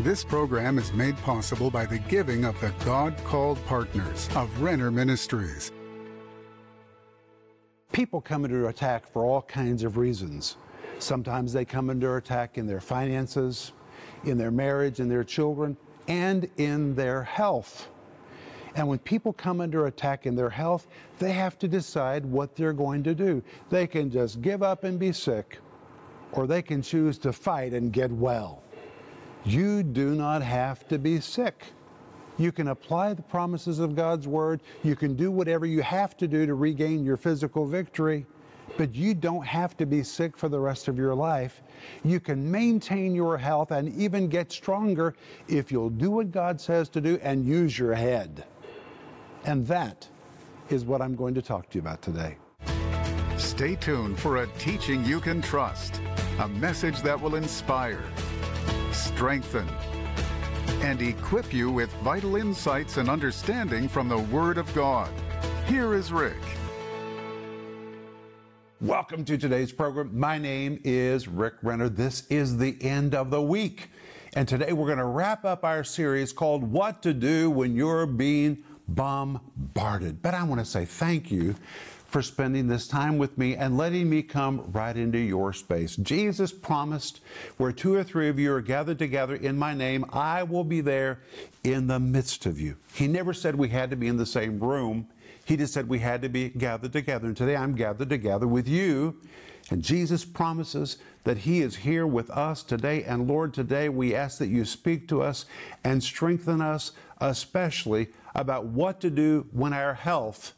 This program is made possible by the giving of the God called partners of Renner Ministries. People come under attack for all kinds of reasons. Sometimes they come under attack in their finances, in their marriage, in their children, and in their health. And when people come under attack in their health, they have to decide what they're going to do. They can just give up and be sick, or they can choose to fight and get well. You do not have to be sick. You can apply the promises of God's Word. You can do whatever you have to do to regain your physical victory, but you don't have to be sick for the rest of your life. You can maintain your health and even get stronger if you'll do what God says to do and use your head. And that is what I'm going to talk to you about today. Stay tuned for a teaching you can trust, a message that will inspire, strengthen, and equip you with vital insights and understanding from the Word of God. Here is Rick. Welcome to today's program. My name is Rick Renner. This is the end of the week. And today we're going to wrap up our series called What to Do When You're Being Bombarded. But I want to say thank you for spending this time with me and letting me come right into your space. Jesus promised, where two or three of you are gathered together in my name, I will be there in the midst of you. He never said we had to be in the same room. He just said we had to be gathered together. And today I'm gathered together with you. And Jesus promises that He is here with us today. And Lord, today we ask that you speak to us and strengthen us, especially about what to do when our health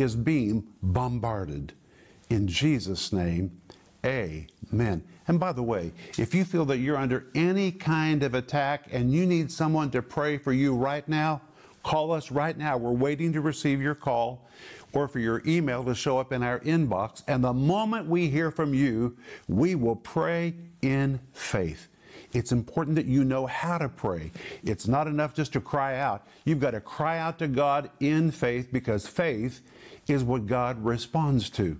is being bombarded. In Jesus' name, amen. And by the way, if you feel that you're under any kind of attack and you need someone to pray for you right now, call us right now. We're waiting to receive your call or for your email to show up in our inbox. And the moment we hear from you, we will pray in faith. It's important that you know how to pray. It's not enough just to cry out. You've got to cry out to God in faith because faith is what God responds to.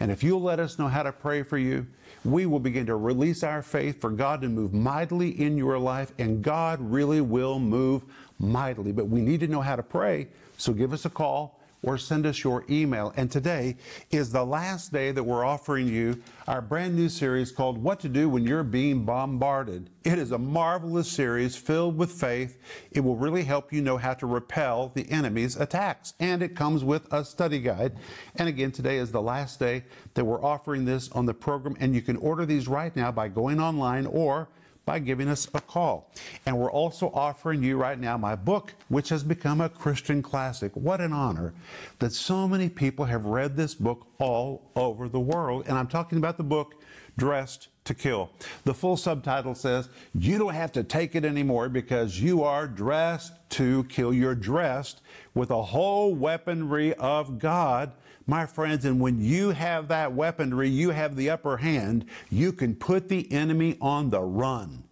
And if you'll let us know how to pray for you, we will begin to release our faith for God to move mightily in your life, and God really will move mightily. But we need to know how to pray, so give us a call or send us your email. And today is the last day that we're offering you our brand new series called What to Do When You're Being Bombarded. It is a marvelous series filled with faith. It will really help you know how to repel the enemy's attacks. And it comes with a study guide. And again, today is the last day that we're offering this on the program. And you can order these right now by going online or by giving us a call. And we're also offering you right now my book, which has become a Christian classic. What an honor that so many people have read this book all over the world. And I'm talking about the book, Dressed to Kill. The full subtitle says, You don't have to take it anymore because you are dressed to kill. You're dressed with a whole weaponry of God my friends, and when you have that weaponry, you have the upper hand, you can put the enemy on the run.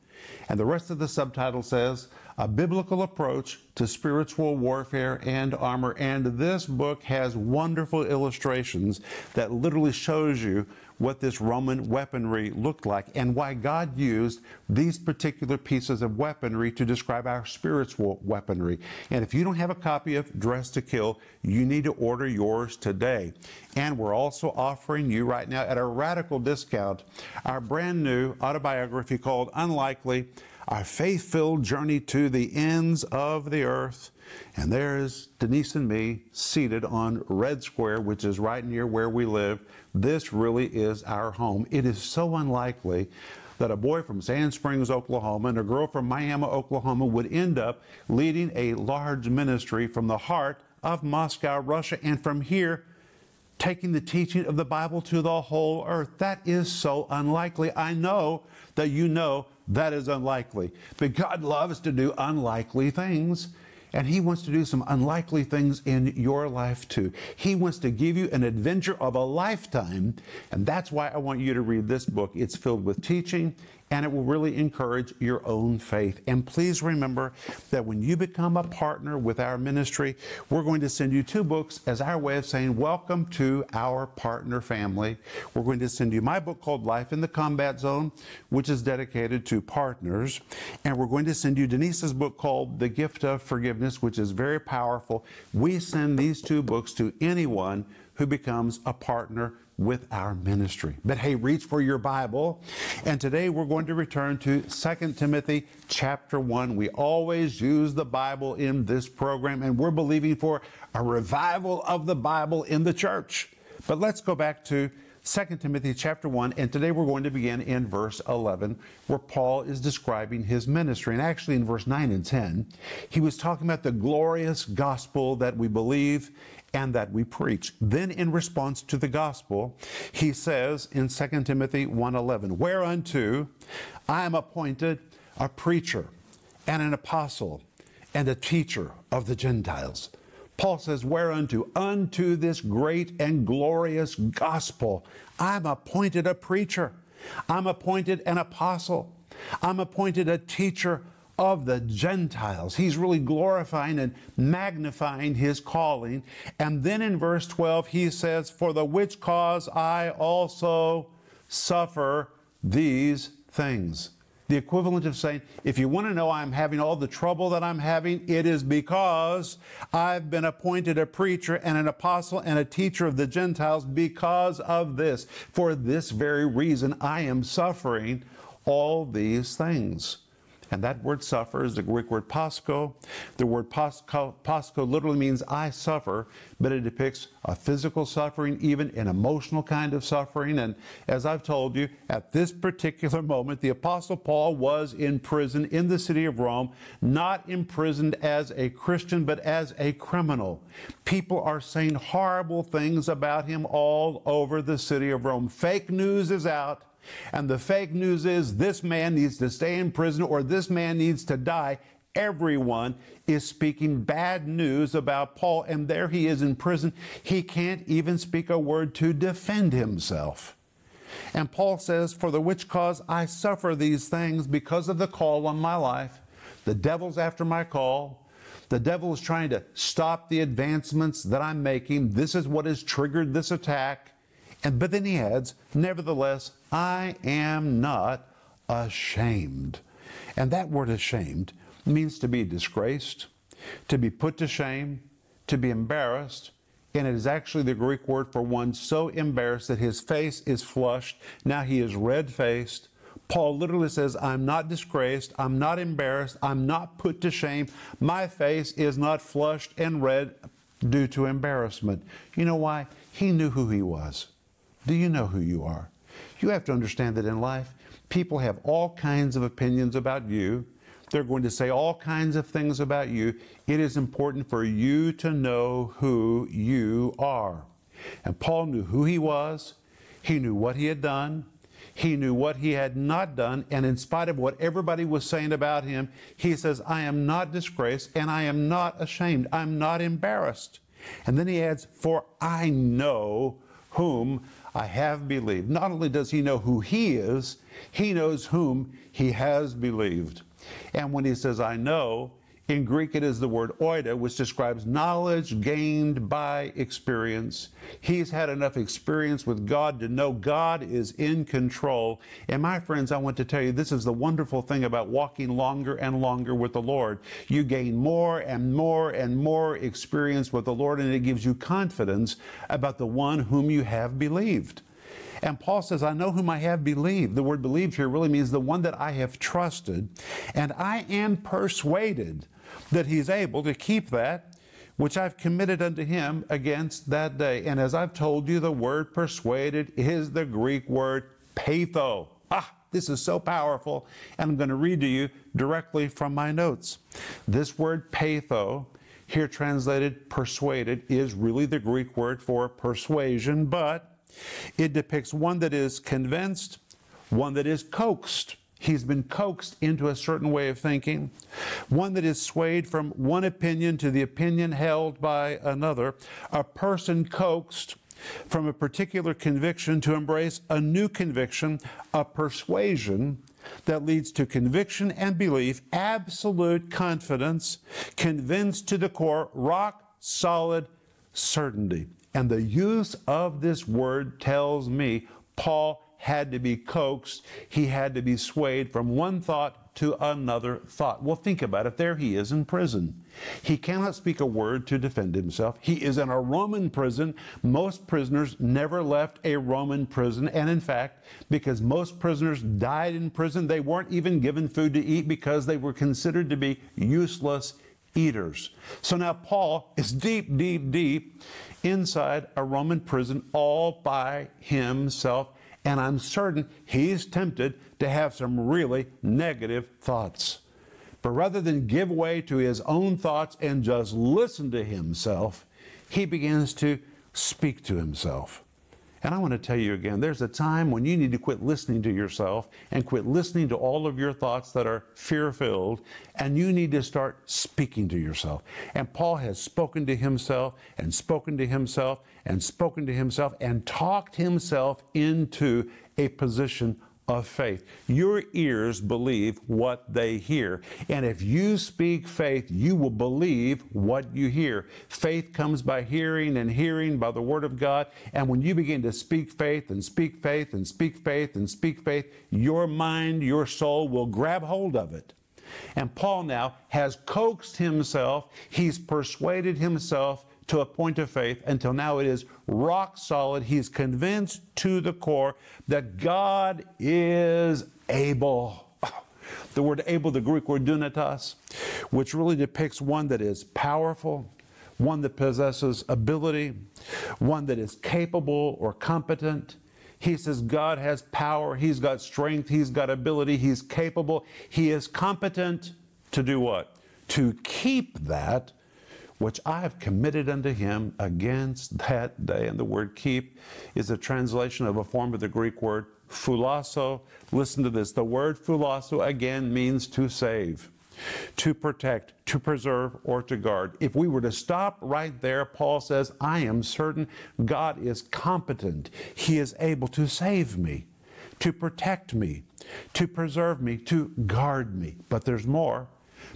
And the rest of the subtitle says, A Biblical Approach to Spiritual Warfare and Armor. And this book has wonderful illustrations that literally shows you what this Roman weaponry looked like and why God used these particular pieces of weaponry to describe our spiritual weaponry. And if you don't have a copy of Dress to Kill, you need to order yours today. And we're also offering you right now at a radical discount our brand new autobiography called Unlikely Our Faith Filled Journey to the Ends of the Earth. And there's Denise and me seated on Red Square, which is right near where we live. This really is our home. It is so unlikely that a boy from Sand Springs, Oklahoma, and a girl from Miami, Oklahoma would end up leading a large ministry from the heart of Moscow, Russia, and from here, taking the teaching of the Bible to the whole earth. That is so unlikely. I know that you know that is unlikely. But God loves to do unlikely things. And He wants to do some unlikely things in your life too. He wants to give you an adventure of a lifetime. And that's why I want you to read this book. It's filled with teaching, and it will really encourage your own faith. And please remember that when you become a partner with our ministry, we're going to send you two books as our way of saying, Welcome to our partner family. We're going to send you my book called Life in the Combat Zone, which is dedicated to partners. And we're going to send you Denise's book called The Gift of Forgiveness, which is very powerful. We send these two books to anyone who becomes a partner with our ministry. But hey, reach for your Bible. And today we're going to return to 2 Timothy chapter 1. We always use the Bible in this program, and we're believing for a revival of the Bible in the church. But let's go back to 2 Timothy chapter 1, and today we're going to begin in verse 11, where Paul is describing his ministry. And actually, in verse 9 and 10, he was talking about the glorious gospel that we believe and that we preach. Then in response to the gospel, he says in 2 Timothy 1:11, "Whereunto I am appointed a preacher and an apostle and a teacher of the Gentiles." Paul says, Whereunto, unto this great and glorious gospel, I'm appointed a preacher. I'm appointed an apostle. I'm appointed a teacher of the Gentiles. He's really glorifying and magnifying his calling. And then in verse 12, he says, For the which cause I also suffer these things. The equivalent of saying, if you want to know I'm having all the trouble that I'm having, it is because I've been appointed a preacher and an apostle and a teacher of the Gentiles because of this. For this very reason, I am suffering all these things. And that word suffer is the Greek word pascho. The word pascho, pascho literally means I suffer, but it depicts a physical suffering, even an emotional kind of suffering. And as I've told you, at this particular moment, the Apostle Paul was in prison in the city of Rome, not imprisoned as a Christian, but as a criminal. People are saying horrible things about him all over the city of Rome. Fake news is out and the fake news is this man needs to stay in prison or this man needs to die, everyone is speaking bad news about Paul, and there he is in prison. He can't even speak a word to defend himself. And Paul says, For the which cause I suffer these things because of the call on my life. The devil's after my call. The devil is trying to stop the advancements that I'm making. This is what has triggered this attack. And but then he adds, Nevertheless, I am not ashamed. And that word ashamed means to be disgraced, to be put to shame, to be embarrassed. And it is actually the Greek word for one so embarrassed that his face is flushed. Now he is red faced. Paul literally says, I'm not disgraced, I'm not embarrassed, I'm not put to shame. My face is not flushed and red due to embarrassment. You know why? He knew who he was. Do you know who you are? You have to understand that in life, people have all kinds of opinions about you. They're going to say all kinds of things about you. It is important for you to know who you are. And Paul knew who he was, he knew what he had done, he knew what he had not done, and in spite of what everybody was saying about him, he says, I am not disgraced and I am not ashamed. I'm not embarrassed. And then he adds, For I know whom I have believed. Not only does he know who he is, he knows whom he has believed. And when he says, I know, in Greek, it is the word oida, which describes knowledge gained by experience. He's had enough experience with God to know God is in control. And my friends, I want to tell you this is the wonderful thing about walking longer and longer with the Lord. You gain more and more and more experience with the Lord, and it gives you confidence about the one whom you have believed. And Paul says, I know whom I have believed. The word believed here really means the one that I have trusted, and I am persuaded that he's able to keep that which I've committed unto him against that day. And as I've told you, the word persuaded is the Greek word peitho. Ah, this is so powerful. And I'm going to read to you directly from my notes. This word peitho, here translated persuaded, is really the Greek word for persuasion, but it depicts one that is convinced, one that is coaxed He's been coaxed into a certain way of thinking, one that is swayed from one opinion to the opinion held by another, a person coaxed from a particular conviction to embrace a new conviction, a persuasion that leads to conviction and belief, absolute confidence, convinced to the core, rock solid certainty. And the use of this word tells me Paul had to be coaxed, he had to be swayed from one thought to another thought. Well, think about it. There he is in prison. He cannot speak a word to defend himself. He is in a Roman prison. Most prisoners never left a Roman prison. And in fact, because most prisoners died in prison, they weren't even given food to eat because they were considered to be useless eaters. So now Paul is deep, deep, deep inside a Roman prison all by himself. And I'm certain he's tempted to have some really negative thoughts. But rather than give way to his own thoughts and just listen to himself, he begins to speak to himself. And I want to tell you again there's a time when you need to quit listening to yourself and quit listening to all of your thoughts that are fear filled, and you need to start speaking to yourself. And Paul has spoken to himself and spoken to himself and spoken to himself and talked himself into a position of faith. Your ears believe what they hear. And if you speak faith, you will believe what you hear. Faith comes by hearing, and hearing by the Word of God. And when you begin to speak faith and speak faith and speak faith and speak faith, your mind, your soul will grab hold of it. And Paul now has coaxed himself, he's persuaded himself to a point of faith until now it is rock solid. He's convinced to the core that God is able. The word able, the Greek word dunatos, which really depicts one that is powerful, one that possesses ability, one that is capable or competent. He says God has power, He's got strength, He's got ability, He's capable, He is competent to do what? To keep that which I have committed unto him against that day. And the word keep is a translation of a form of the Greek word phulasso. Listen to this. The word phulasso again means to save, to protect, to preserve, or to guard. If we were to stop right there, Paul says, I am certain God is competent. He is able to save me, to protect me, to preserve me, to guard me. But there's more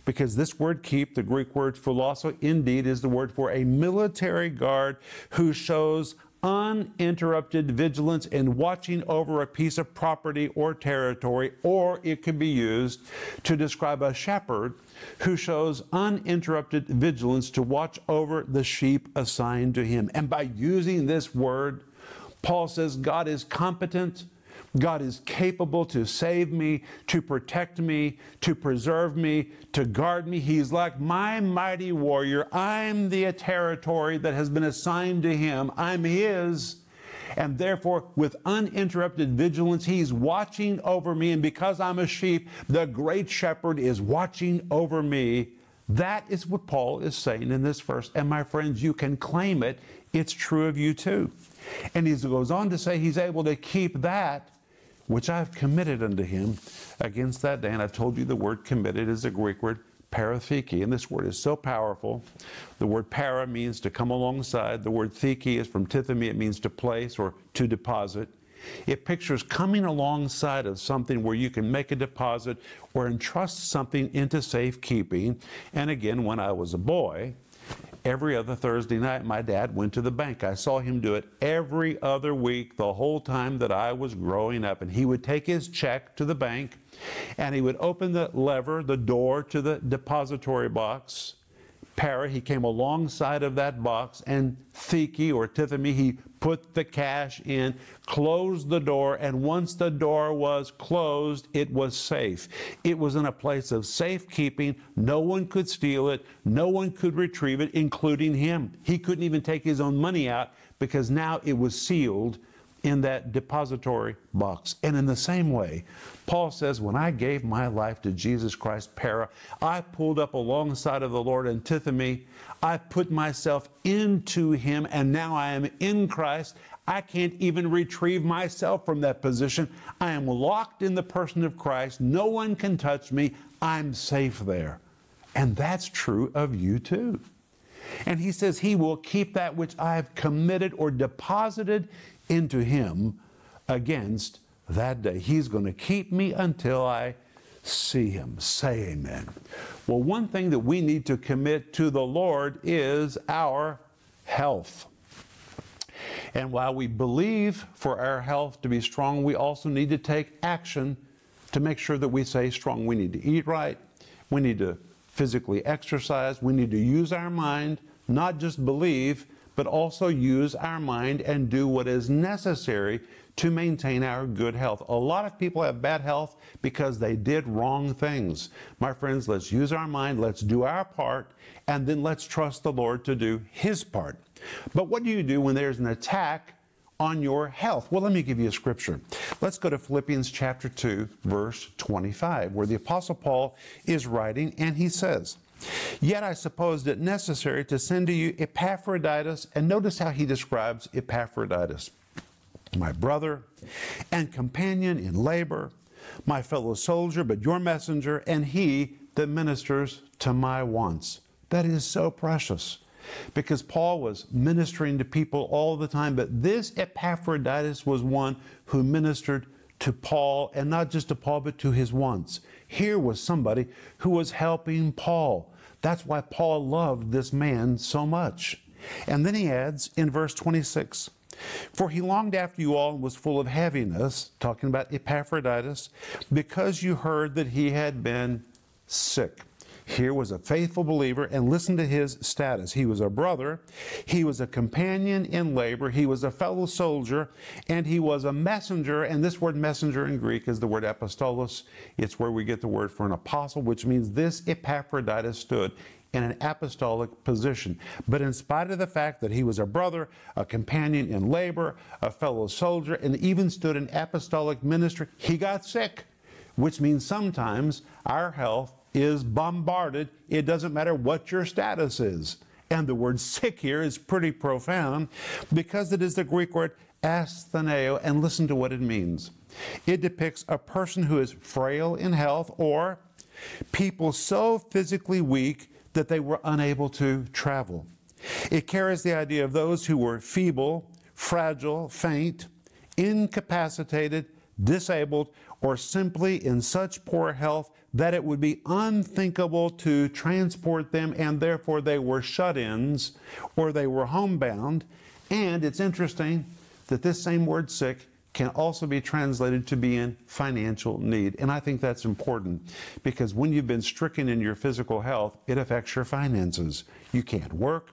because this word keep, the Greek word phulasso, indeed is the word for a military guard who shows uninterrupted vigilance in watching over a piece of property or territory, or it could be used to describe a shepherd who shows uninterrupted vigilance to watch over the sheep assigned to him. And by using this word, Paul says God is competent God is capable to save me, to protect me, to preserve me, to guard me. He's like my mighty warrior. I'm the territory that has been assigned to him. I'm his. And therefore, with uninterrupted vigilance, he's watching over me. And because I'm a sheep, the great shepherd is watching over me. That is what Paul is saying in this verse. And my friends, you can claim it. It's true of you too. And he goes on to say he's able to keep that which I've committed unto him against that day. And I've told you the word committed is a Greek word paratheke, and this word is so powerful. The word para means to come alongside. The word theke is from tithemi, it means to place or to deposit. It pictures coming alongside of something where you can make a deposit or entrust something into safekeeping. And again, when I was a boy, Every other Thursday night, my dad went to the bank. I saw him do it every other week the whole time that I was growing up. And he would take his check to the bank and he would open the lever, the door to the depository box. Para, he came alongside of that box, and theke or Tithemi, he put the cash in, closed the door, and once the door was closed, it was safe. It was in a place of safekeeping. No one could steal it, no one could retrieve it, including him. He couldn't even take his own money out because now it was sealed in that depository box. And in the same way, Paul says, when I gave my life to Jesus Christ, para, I pulled up alongside of the Lord and tithemi. I put myself into him, and now I am in Christ. I can't even retrieve myself from that position. I am locked in the person of Christ. No one can touch me. I'm safe there. And that's true of you too. And he says, He will keep that which I have committed or deposited into him against that day. He's going to keep me until I see him. Say amen. Well, one thing that we need to commit to the Lord is our health. And while we believe for our health to be strong, we also need to take action to make sure that we stay strong. We need to eat right. We need to physically exercise. We need to use our mind, not just believe, but also use our mind and do what is necessary to maintain our good health. A lot of people have bad health because they did wrong things. My friends, let's use our mind, let's do our part, and then let's trust the Lord to do His part. But what do you do when there's an attack on your health? Well, let me give you a scripture. Let's go to Philippians chapter 2, verse 25, where the Apostle Paul is writing, and he says, Yet I supposed it necessary to send to you Epaphroditus, and notice how he describes Epaphroditus my brother and companion in labor, my fellow soldier, but your messenger, and he that ministers to my wants. That is so precious because Paul was ministering to people all the time, but this Epaphroditus was one who ministered to Paul, and not just to Paul, but to his wants. Here was somebody who was helping Paul. That's why Paul loved this man so much. And then he adds in verse 26 for he longed after you all and was full of heaviness, talking about Epaphroditus, because you heard that he had been sick. Here was a faithful believer, and listen to his status. He was a brother, he was a companion in labor, he was a fellow soldier, and he was a messenger. And this word messenger in Greek is the word apostolos. It's where we get the word for an apostle, which means this Epaphroditus stood in an apostolic position. But in spite of the fact that he was a brother, a companion in labor, a fellow soldier, and even stood in apostolic ministry, he got sick, which means sometimes our health is bombarded. It doesn't matter what your status is. And the word sick here is pretty profound because it is the Greek word astheneo, and listen to what it means. It depicts a person who is frail in health or people so physically weak that they were unable to travel. It carries the idea of those who were feeble, fragile, faint, incapacitated, disabled, or simply in such poor health that it would be unthinkable to transport them, and therefore they were shut ins or they were homebound. And it's interesting that this same word sick can also be translated to be in financial need. And I think that's important because when you've been stricken in your physical health, it affects your finances. You can't work.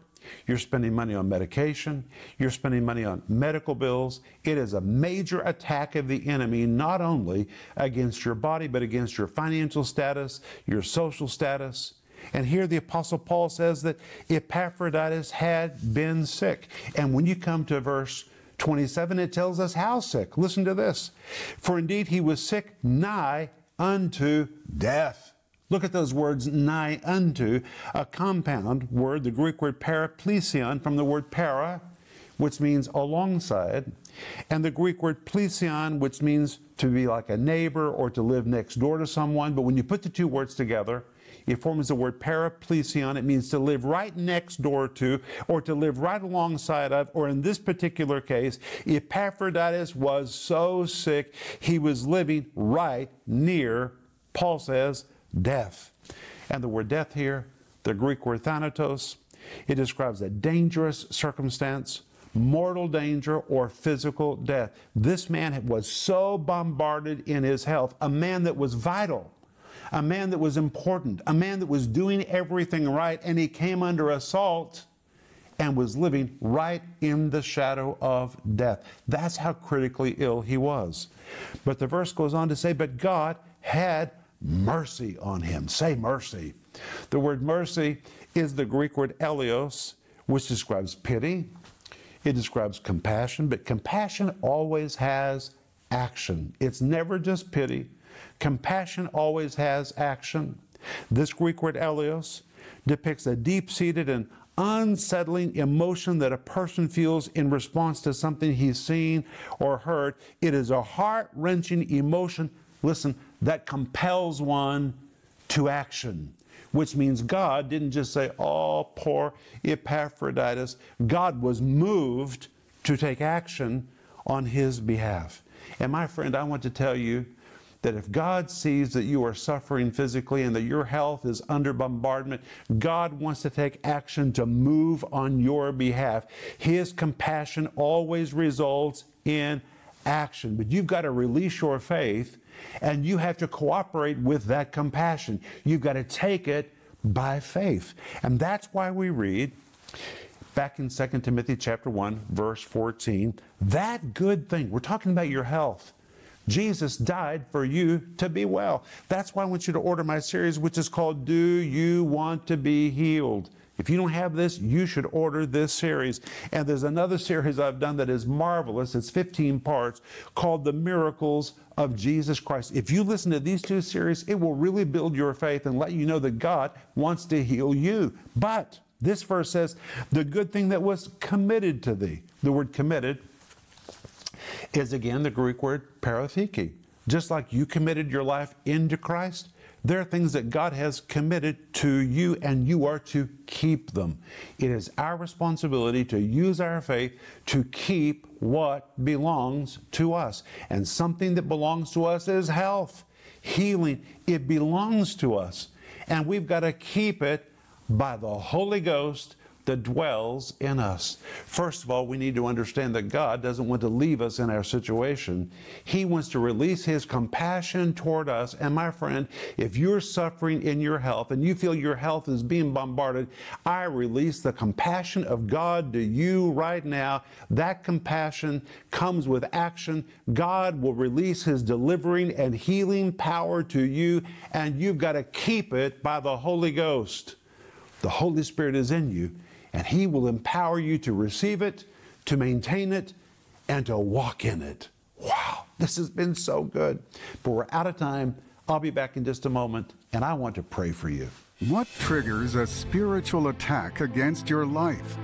You're spending money on medication. You're spending money on medical bills. It is a major attack of the enemy, not only against your body, but against your financial status, your social status. And here the Apostle Paul says that Epaphroditus had been sick. And when you come to verse 27, it tells us how sick. Listen to this. For indeed he was sick nigh unto death. Look at those words, nigh unto, a compound word, the Greek word paraplesion, from the word para, which means alongside, and the Greek word plesion, which means to be like a neighbor or to live next door to someone. But when you put the two words together, it forms the word paraplesion. It means to live right next door to, or to live right alongside of, or in this particular case, Epaphroditus was so sick, he was living right near, Paul says, death. And the word death here, the Greek word thanatos, it describes a dangerous circumstance, mortal danger, or physical death. This man was so bombarded in his health, a man that was vital a man that was important, a man that was doing everything right, and he came under assault and was living right in the shadow of death. That's how critically ill he was. But the verse goes on to say, But God had mercy on him. Say mercy. The word mercy is the Greek word eleos, which describes pity. It describes compassion, but compassion always has action. It's never just pity. Compassion always has action. This Greek word eleos depicts a deep seated and unsettling emotion that a person feels in response to something he's seen or heard. It is a heart wrenching emotion, listen, that compels one to action, which means God didn't just say, Oh, poor Epaphroditus. God was moved to take action on his behalf. And my friend, I want to tell you that if God sees that you are suffering physically and that your health is under bombardment, God wants to take action to move on your behalf. His compassion always results in action, but you've got to release your faith and you have to cooperate with that compassion. You've got to take it by faith. And that's why we read back in 2 Timothy chapter 1 verse 14, that good thing. We're talking about your health. Jesus died for you to be well. That's why I want you to order my series, which is called Do You Want to Be Healed? If you don't have this, you should order this series. And there's another series I've done that is marvelous. It's 15 parts called The Miracles of Jesus Christ. If you listen to these two series, it will really build your faith and let you know that God wants to heal you. But this verse says, the good thing that was committed to thee. The word committed is again the Greek word paratheke. Just like you committed your life into Christ, there are things that God has committed to you, and you are to keep them. It is our responsibility to use our faith to keep what belongs to us. And something that belongs to us is health, healing. It belongs to us. And we've got to keep it by the Holy Ghost that dwells in us. First of all, we need to understand that God doesn't want to leave us in our situation. He wants to release His compassion toward us. And my friend, if you're suffering in your health and you feel your health is being bombarded, I release the compassion of God to you right now. That compassion comes with action. God will release His delivering and healing power to you, and you've got to keep it by the Holy Ghost. The Holy Spirit is in you and He will empower you to receive it, to maintain it, and to walk in it. Wow, this has been so good. But we're out of time. I'll be back in just a moment, and I want to pray for you. What triggers a spiritual attack against your life?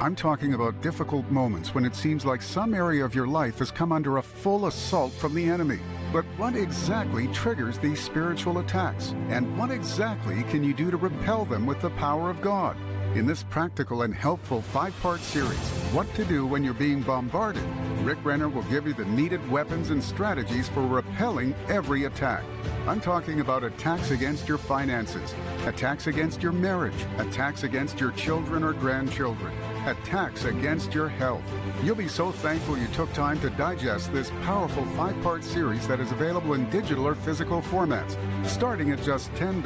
I'm talking about difficult moments when it seems like some area of your life has come under a full assault from the enemy. But what exactly triggers these spiritual attacks? And what exactly can you do to repel them with the power of God? In this practical and helpful five part series, What to Do When You're Being Bombarded, Rick Renner will give you the needed weapons and strategies for repelling every attack. I'm talking about attacks against your finances, attacks against your marriage, attacks against your children or grandchildren, attacks against your health. You'll be so thankful you took time to digest this powerful five part series that is available in digital or physical formats, starting at just $10.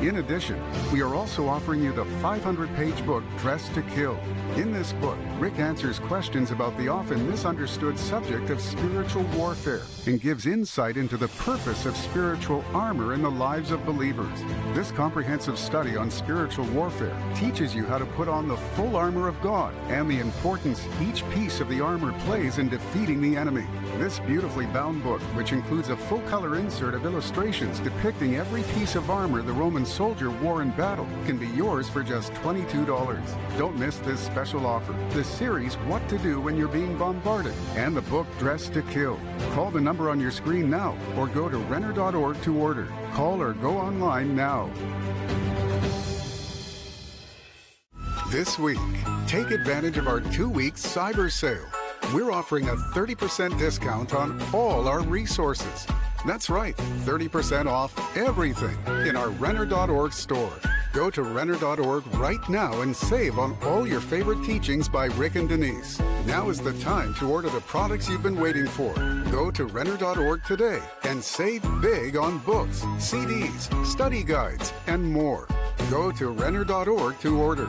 In addition, we are also offering you the 500 page book Dressed to Kill. In this book, Rick answers questions about the often misunderstood subject of spiritual warfare and gives insight into the purpose of spiritual armor in the lives of believers. This comprehensive study on spiritual warfare teaches you how to put on the full armor of God and the importance each piece of the armor plays in defeating the enemy. This beautifully bound book, which includes a full color insert of illustrations depicting every piece of armor the Roman soldier war in battle, can be yours for just $22. Don't miss this special offer the series What to Do When You're Being Bombarded and the book Dressed to Kill. Call the number on your screen now or go to Renner.org to order. Call or go online now. This week, take advantage of our two week cyber sale. We're offering a 30% discount on all our resources. That's right, 30% off everything in our Renner.org store. Go to Renner.org right now and save on all your favorite teachings by Rick and Denise. Now is the time to order the products you've been waiting for. Go to Renner.org today and save big on books, CDs, study guides, and more. Go to Renner.org to order.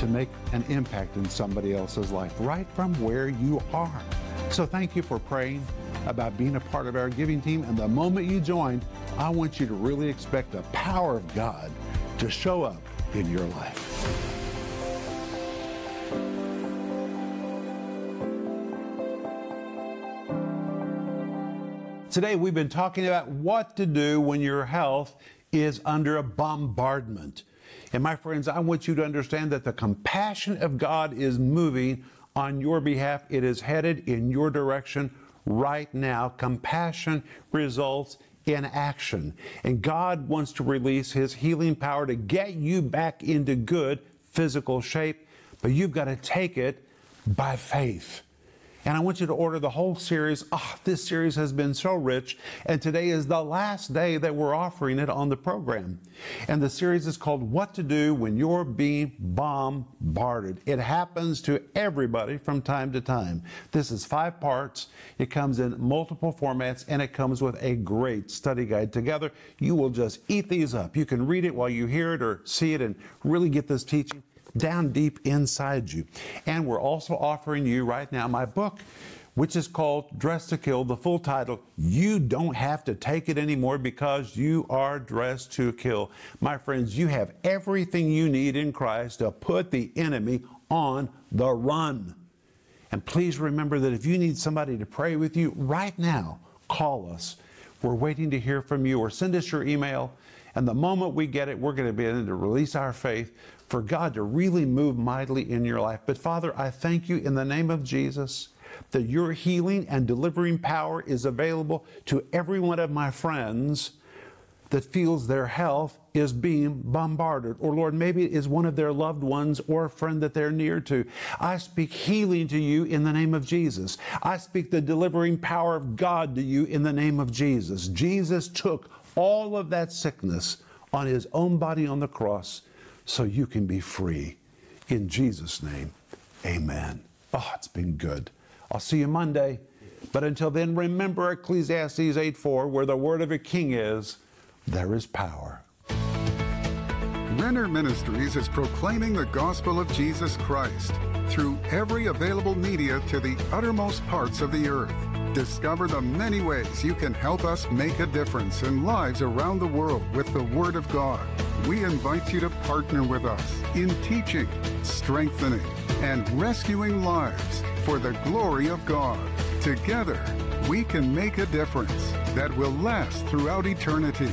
to make an impact in somebody else's life right from where you are. So thank you for praying about being a part of our giving team. And the moment you join, I want you to really expect the power of God to show up in your life. Today, we've been talking about what to do when your health is under a bombardment. And my friends, I want you to understand that the compassion of God is moving on your behalf. It is headed in your direction right now. Compassion results in action. And God wants to release His healing power to get you back into good physical shape, but you've got to take it by faith. And I want you to order the whole series. Oh, this series has been so rich. And today is the last day that we're offering it on the program. And the series is called What to Do When You're Being Bombarded. It happens to everybody from time to time. This is five parts. It comes in multiple formats and it comes with a great study guide. Together, you will just eat these up. You can read it while you hear it or see it and really get this teaching down deep inside you. And we're also offering you right now my book, which is called Dressed to Kill. The full title, You Don't Have to Take It Anymore Because You Are Dressed to Kill. My friends, you have everything you need in Christ to put the enemy on the run. And please remember that if you need somebody to pray with you right now, call us. We're waiting to hear from you or send us your email. And the moment we get it, we're going to be able to release our faith for God to really move mightily in your life. But Father, I thank you in the name of Jesus that your healing and delivering power is available to every one of my friends that feels their health is being bombarded. Or, Lord, maybe it is one of their loved ones or a friend that they're near to. I speak healing to you in the name of Jesus. I speak the delivering power of God to you in the name of Jesus. Jesus took all of that sickness on his own body on the cross so you can be free. In Jesus' name, amen. Oh, it's been good. I'll see you Monday. But until then, remember Ecclesiastes 8 4, where the word of a king is, there is power. Renner Ministries is proclaiming the gospel of Jesus Christ through every available media to the uttermost parts of the earth. Discover the many ways you can help us make a difference in lives around the world with the Word of God. We invite you to partner with us in teaching, strengthening, and rescuing lives for the glory of God. Together, we can make a difference that will last throughout eternity.